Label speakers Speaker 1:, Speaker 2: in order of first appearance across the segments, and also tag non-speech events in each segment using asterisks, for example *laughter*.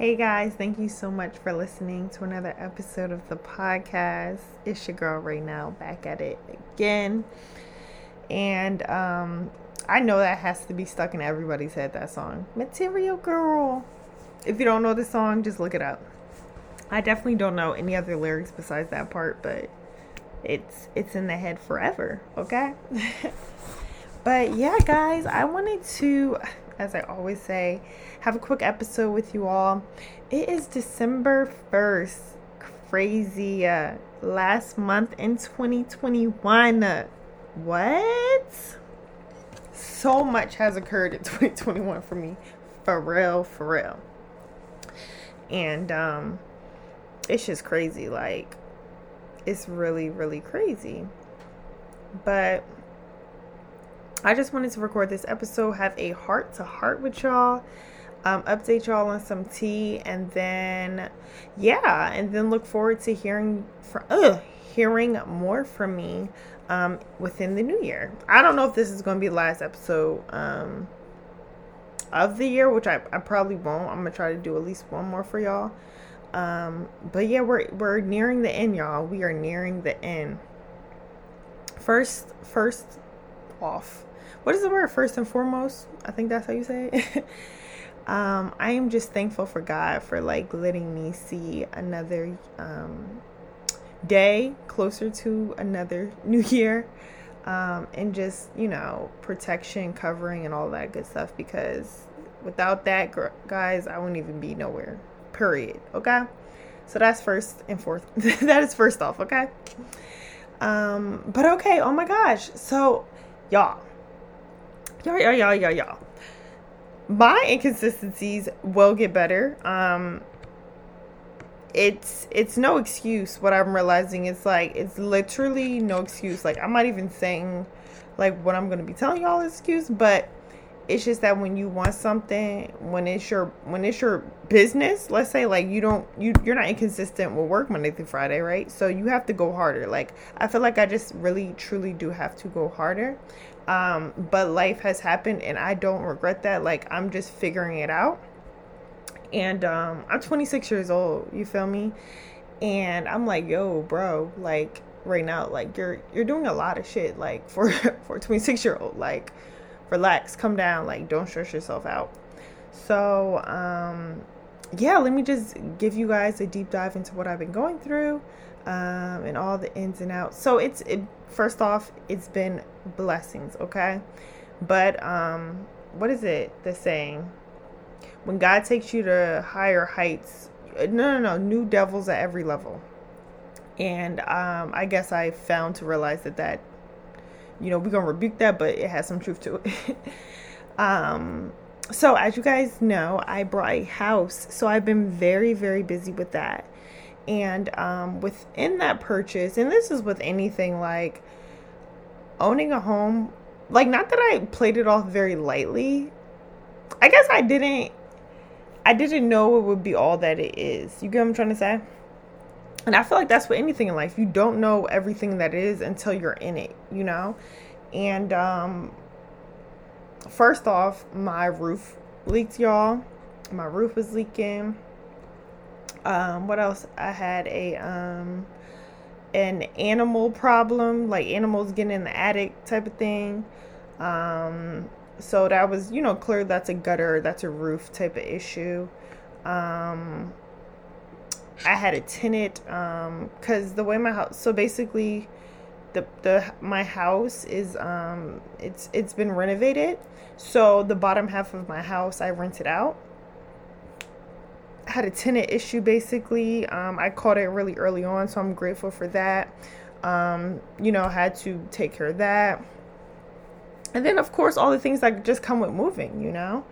Speaker 1: hey guys, thank you so much for listening to another episode of the podcast. It's your girl Raynell back at it again. And um I know that has to be stuck in everybody's head that song. Material Girl. If you don't know the song, just look it up. I definitely don't know any other lyrics besides that part, but it's it's in the head forever, okay? *laughs* But yeah, guys, I wanted to, as I always say, have a quick episode with you all. It is December 1st. Crazy. Uh, last month in 2021. What? So much has occurred in *laughs* 2021 for me. For real, for real. And um it's just crazy like it's really really crazy. But I just wanted to record this episode, have a heart to heart with y'all, um, update y'all on some tea, and then yeah, and then look forward to hearing from hearing more from me um, within the new year. I don't know if this is going to be the last episode um, of the year, which I, I probably won't. I'm gonna try to do at least one more for y'all. Um, but yeah, we're we're nearing the end, y'all. We are nearing the end. First, first off what is the word? First and foremost i think that's how you say it. *laughs* Um, i am just thankful for god for like letting me see another um, day closer to another *laughs* new year. Um, and just you know protection covering and all that good stuff because without that guys i wouldn't even be nowhere period okay? So that's first and fourth *laughs* that is first off okay? Um but okay oh my gosh. So y'all y'all, y'all, y'all, y'all. My inconsistencies will get better. Um, it's it's no excuse. What I'm realizing is like it's literally no excuse. Like I'm not even saying like what I'm gonna be telling y'all is excuse, but it's just that when you want something, when it's your when it's your business, let's say like you don't you you're not inconsistent with work Monday through Friday, right? So you have to go harder. Like I feel like I just really truly do have to go harder. Um, but life has happened and I don't regret that. Like I'm just figuring it out. And um, I'm 26 years old, you feel me? And I'm like, yo, bro, like right now, like you're you're doing a lot of shit, like for *laughs* for a 26 year old, like relax, come down, like don't stress yourself out. So um, yeah, let me just give you guys a deep dive into what I've been going through um, and all the ins and outs. So it's it, first off, it's been blessings, okay? But um, what is it? The saying when God takes you to higher heights. Uh, no, no, no, new devils at every level. And um, I guess I found to realize that that you know we're gonna rebuke that, but it has some truth to it. *laughs* um, so as you guys know, I brought a house, so I've been very, very busy with that and um, within that purchase and this is with anything like owning a home like not that i played it off very lightly. I guess i didn't i didn't know it would be all that it is. You get what i'm trying to say? And i feel like that's with anything in life. You don't know everything that is until you're in it you know? And um first off my roof leaked y'all. My roof was leaking. Um, what else? I had a um, an animal problem, like animals getting in the attic type of thing. Um, so that was, you know, clear that's a gutter, that's a roof type of issue. Um, I had a tenant um, cuz the way my house so basically the the my house is um it's it's been renovated. So the bottom half of my house I rented out had a tenant issue basically. Um, I caught it really early on, so I'm grateful for that. Um, you know, had to take care of that. And then, of course, all the things that just come with moving, you know.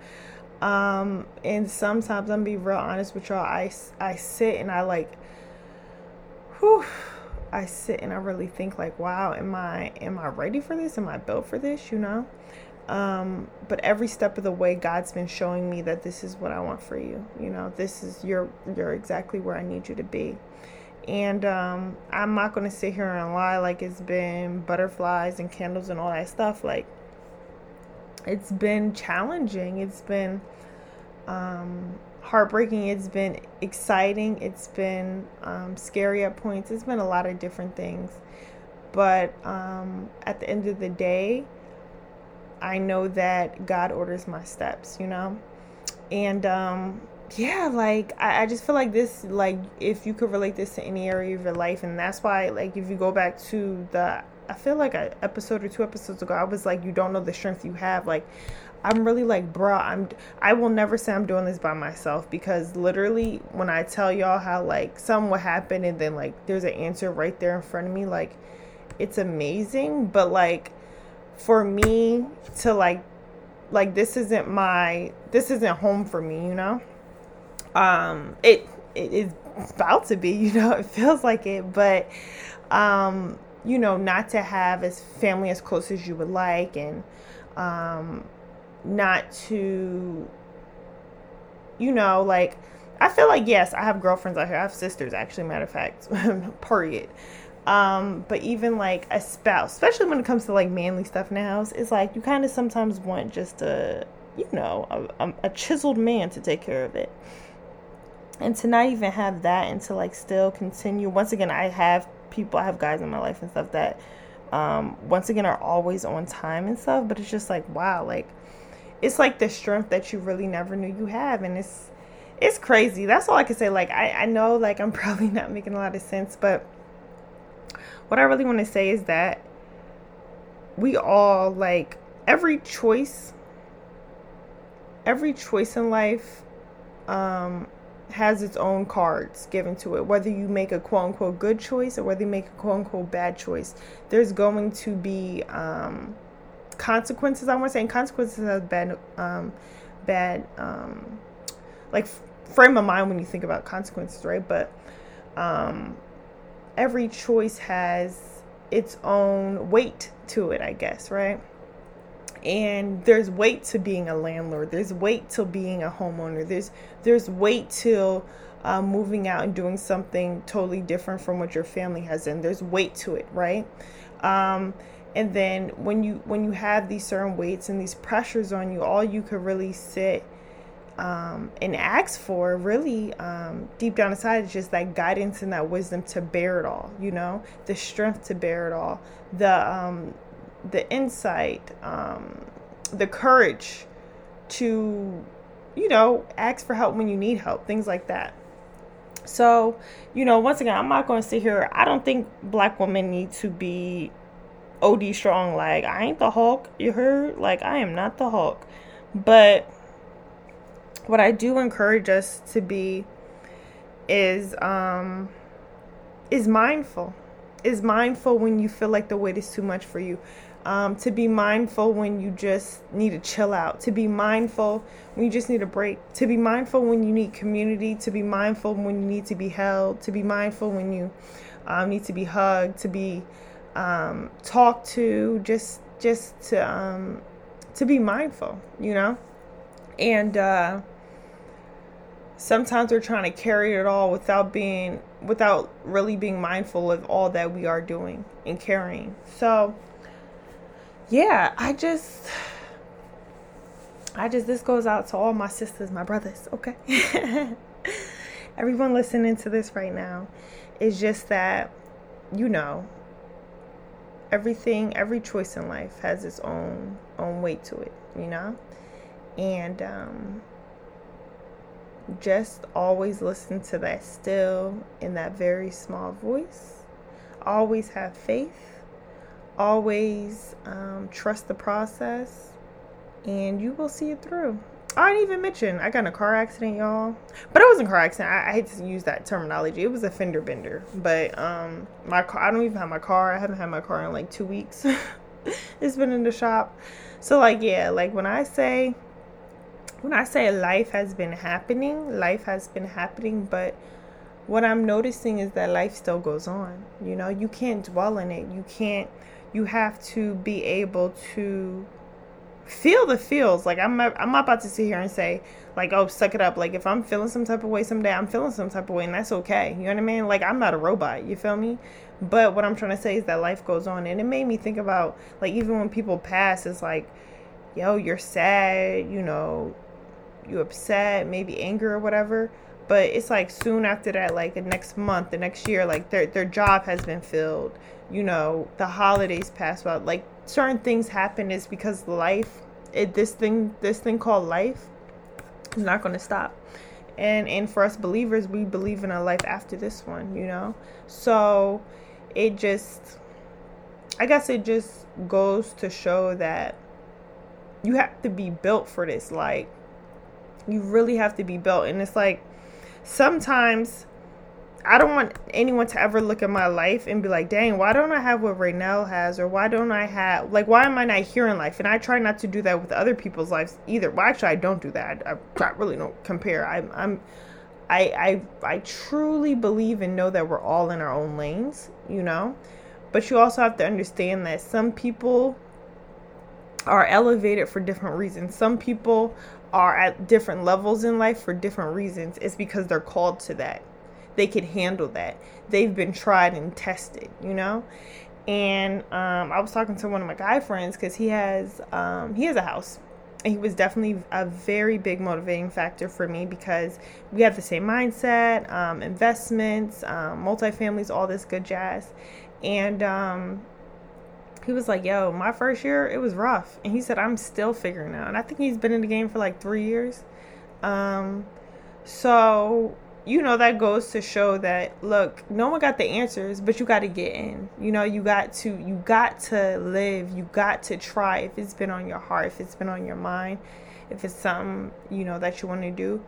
Speaker 1: Um, and sometimes I'm be real honest with y'all. I, I sit and I like, whew, I sit and I really think like, wow, am I am I ready for this? Am I built for this? You know. Um, but every step of the way, God's been showing me that this is what I want for you. You know, this is you're you're exactly where I need you to be. And um, I'm not gonna sit here and lie like it's been butterflies and candles and all that stuff. Like it's been challenging. It's been um, heartbreaking. It's been exciting. It's been um, scary at points. It's been a lot of different things. But um, at the end of the day, I know that God orders my steps, you know? And um, yeah, like I, I just feel like this, like if you could relate this to any area of your life, and that's why, like, if you go back to the I feel like an episode or two episodes ago, I was like, you don't know the strength you have. Like, I'm really like, bruh, I'm, I will never say I'm doing this by myself because literally when I tell y'all how like something will happen and then like there's an answer right there in front of me, like it's amazing. But like for me to like, like this isn't my, this isn't home for me, you know? Um, it, it is about to be, *laughs* you know, it feels like it, but, um, you know, not to have as family as close as you would like and um, not to, you know, like, I feel like, yes, I have girlfriends out here. I have sisters, actually, matter of fact, *laughs* period. Um, but even like a spouse, especially when it comes to like manly stuff in the house, it's like you kind of sometimes want just a, you know, a, a chiseled man to take care of it and to not even have that and to like still continue once again i have people, I have guys in my life and stuff that, um, once again, are always on time and stuff. But it's just like, wow, like, it's like the strength that you really never knew you have. And it's, it's crazy. That's all I can say. Like, I, I know, like, I'm *laughs* probably not making a lot of sense, but what I really want to say is that we all, like, every choice, every choice in life, um, has its own cards given to it. Whether you make a quote unquote good choice or whether you make a quote unquote bad choice, there's going to be um, consequences. I want to say consequences have bad, um, bad, um, like frame of mind when you think about consequences, right? But um, every choice has its own weight to it, I guess, right? and there's weight to being a landlord. There's weight to being a homeowner. There's there's weight to uh, moving out and doing something totally different from what your family has and there's weight to it right? Um, and then when you when you have these certain weights and these pressures on you all you could really sit um, and ask for really um, deep down inside is just that guidance and that wisdom to bear it all you know the strength to bear it all the um, the insight, um, the courage to, you know, ask for help when you need help, things like that. So, you know, once again, I'm not going to sit here. I don't think black women need to be OD strong. Like, I ain't the Hulk. You heard? Like, I am not the Hulk. But what I do encourage us to be is um is mindful. Is mindful when you feel like the weight is too much for you. Um, to be mindful when you just need to chill out, to be mindful when you just need a break, to be mindful when you need community, to be mindful when you need to be held, to be mindful when you um, need to be hugged, to be um, talked to, just just to um, to be mindful, you know, and uh, sometimes we're trying to carry it all without being without really being mindful of all that we are doing and carrying. So yeah, I just I just this goes out to all my sisters, my brothers, okay? *laughs* Everyone listening to this right now is just that you know everything every choice in life has its own own weight to it, you know? And um just always listen to that still in that very small voice. Always have faith always um, trust the process and you will see it through. I didn't even mention I got in a car accident, y'all. But it wasn't a car accident. I, I, hate to use that terminology. It was a fender bender. But um, my car. I don't even have my car. I haven't had my car in like two weeks. *laughs* it's been in the shop. So like yeah, like when I say when I say life has been happening, life has been happening, but what I'm noticing is that life still goes on. You know, you can't dwell in it. You can't, you have to be able to feel the feels. Like I'm, I'm not about to sit here and say, like, oh, suck it up. Like if I'm feeling some type of way someday, I'm feeling some type of way, and that's okay. You know what I mean? Like I'm not a robot. You feel me? But what I'm trying to say is that life goes on, and it made me think about like even when people pass, it's like, yo, you're sad. You know, you upset, maybe anger or whatever. But it's like soon after that, like the next month, the next year, like their their job has been filled. You know, the holidays pass by. Like certain things happen is because life, it this thing this thing called life, is not going to stop. And and for us believers, we believe in a life after this one. You know, so it just, I guess it just goes to show that you have to be built for this. Like you really have to be built. And it's like sometimes I don't want anyone to ever look at my life and be like, dang, why don't I have what Raynell has? Or why don't I have, like, why am I not here in life? And I try not to do that with other people's lives either. Well, actually, I don't do that. I, I really don't compare. I'm, I'm, I, I, I truly believe and know that we're all in our own lanes, you know? But you also have to understand that some people are elevated for different reasons. Some people are at different levels in life for different reasons. It's because they're called to that. They can handle that. They've been tried and tested, you know? And um, I was talking to one of my guy friends because he has um, he has a house. And he was definitely a very big motivating factor for me because we have the same mindset, um, investments, um, multifamilies, all this good jazz. And um, he was like, "Yo, my first year it was rough," and he said, "I'm still figuring out." And I think he's been in the game for like three years. Um, so you know that goes to show that look, no one got the answers, but you got to get in. You know, you got to you got to live. You got to try if it's been on your heart, if it's been on your mind, if it's something you know that you want to do.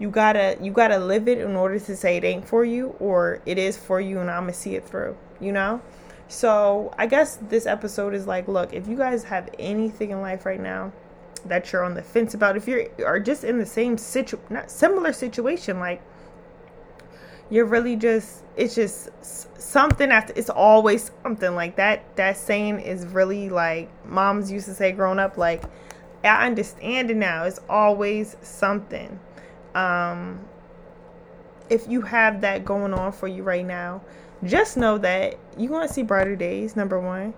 Speaker 1: You gotta you gotta live it in order to say it ain't for you or it is for you, and I'm gonna see it through. You know. So I guess this episode is like, look, if you guys have anything in life right now that you're on the fence about, if you are just in the same situ, not similar situation, like you're really just, it's just something after. It's always something like that. That saying is really like moms used to say growing up. Like I understand it now. It's always something. Um, if you have that going on for you right now just know that you're going to see brighter days number one.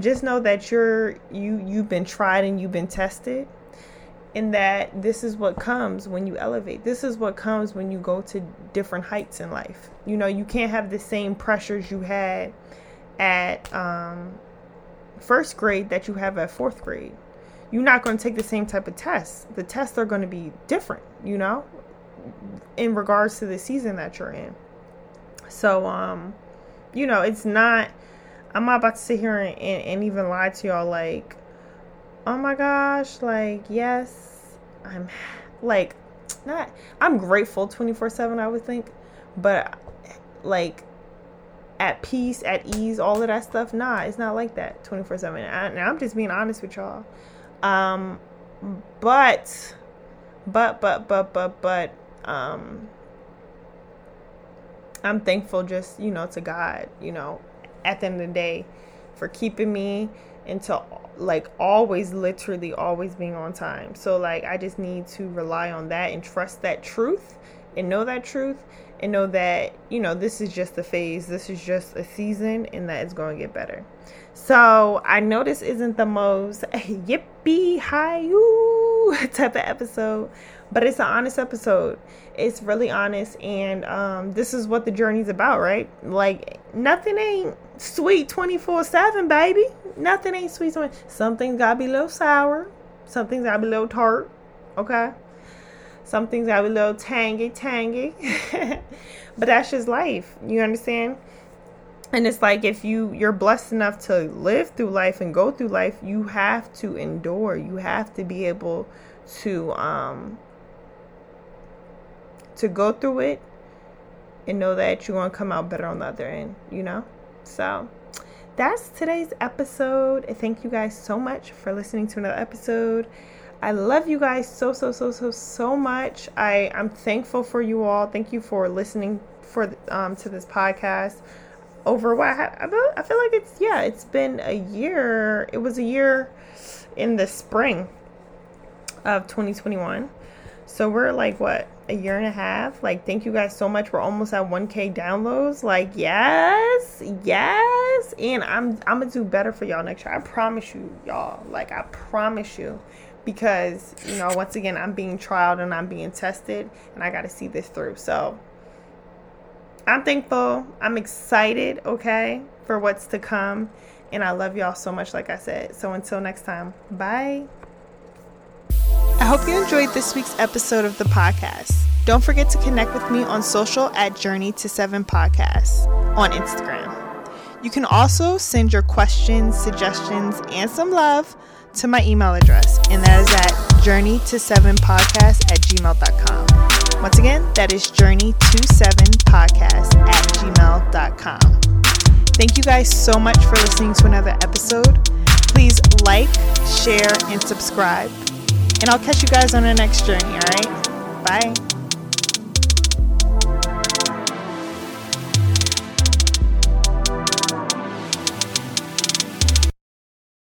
Speaker 1: Just know that you're you you've been tried and you've been tested and that this is what comes when you elevate. This is what comes when you go to different heights in life. You know you can't have the same pressures you had at um, first grade that you have at fourth grade. You're not going to take the same type of tests. The tests are going to be different you know in regards to the season that you're in so um you know, it's not. I'm not about to sit here and, and, and even lie to y'all like, oh my gosh, like yes, I'm like not. I'm grateful 24 seven. I would think, but like at peace, at ease, all of that stuff. Nah, it's not like that 24 7. And I'm just being honest with y'all. Um, but, but, but, but, but, but, um, I'm thankful just, you know, to God, you know, at the end of the day for keeping me into like always literally always being on time. So like I just need to rely on that and trust that truth and know that truth and know that, you know, this is just a phase. This is just a season and that it's going to get better. So I know this isn't the most *laughs* yippee hi *laughs* type of episode, but it's an honest episode. It's really honest, and um, this is what the journey's about, right? Like nothing ain't sweet twenty four seven, baby. Nothing ain't sweet. Something's gotta be a little sour. Something's gotta be a little tart. Okay. Something's gotta be a little tangy, tangy. *laughs* but that's just life. You understand? And it's like if you you're blessed enough to live through life and go through life you have to endure you have to be able to um to go through it and know that you're going to come out better on the other end, you know? So that's today's episode. Thank you guys so much for listening to another episode. I love you guys so so so so so much. I I'm thankful for you all. Thank you for listening for um to this podcast. Over what I feel, I feel like it's yeah, it's been a year. It was a year in the spring of 2021. So we're like what a year and a half. Like, thank you guys so much. We're almost at 1K downloads. Like, yes, yes. And I'm I'm gonna do better for y'all next year. I promise you, y'all. Like, I promise you. Because, you know, once again, I'm being trialed and I'm being tested and I gotta see this through. So I'm thankful. I'm excited, okay, for what's to come. And I love y'all so much, like I said. So until next time, bye. I hope you enjoyed this week's episode of the podcast. Don't forget to connect with me on social at Journey to Seven Podcasts on Instagram. You can also send your questions, suggestions, and some love to my email address, and that is at journey to seven podcast at gmail.com. Once again, that is journey to seven podcast at gmail.com. Thank you guys so much for listening to another episode. Please like, share, and subscribe. And I'll catch you guys on the next journey, all right? Bye.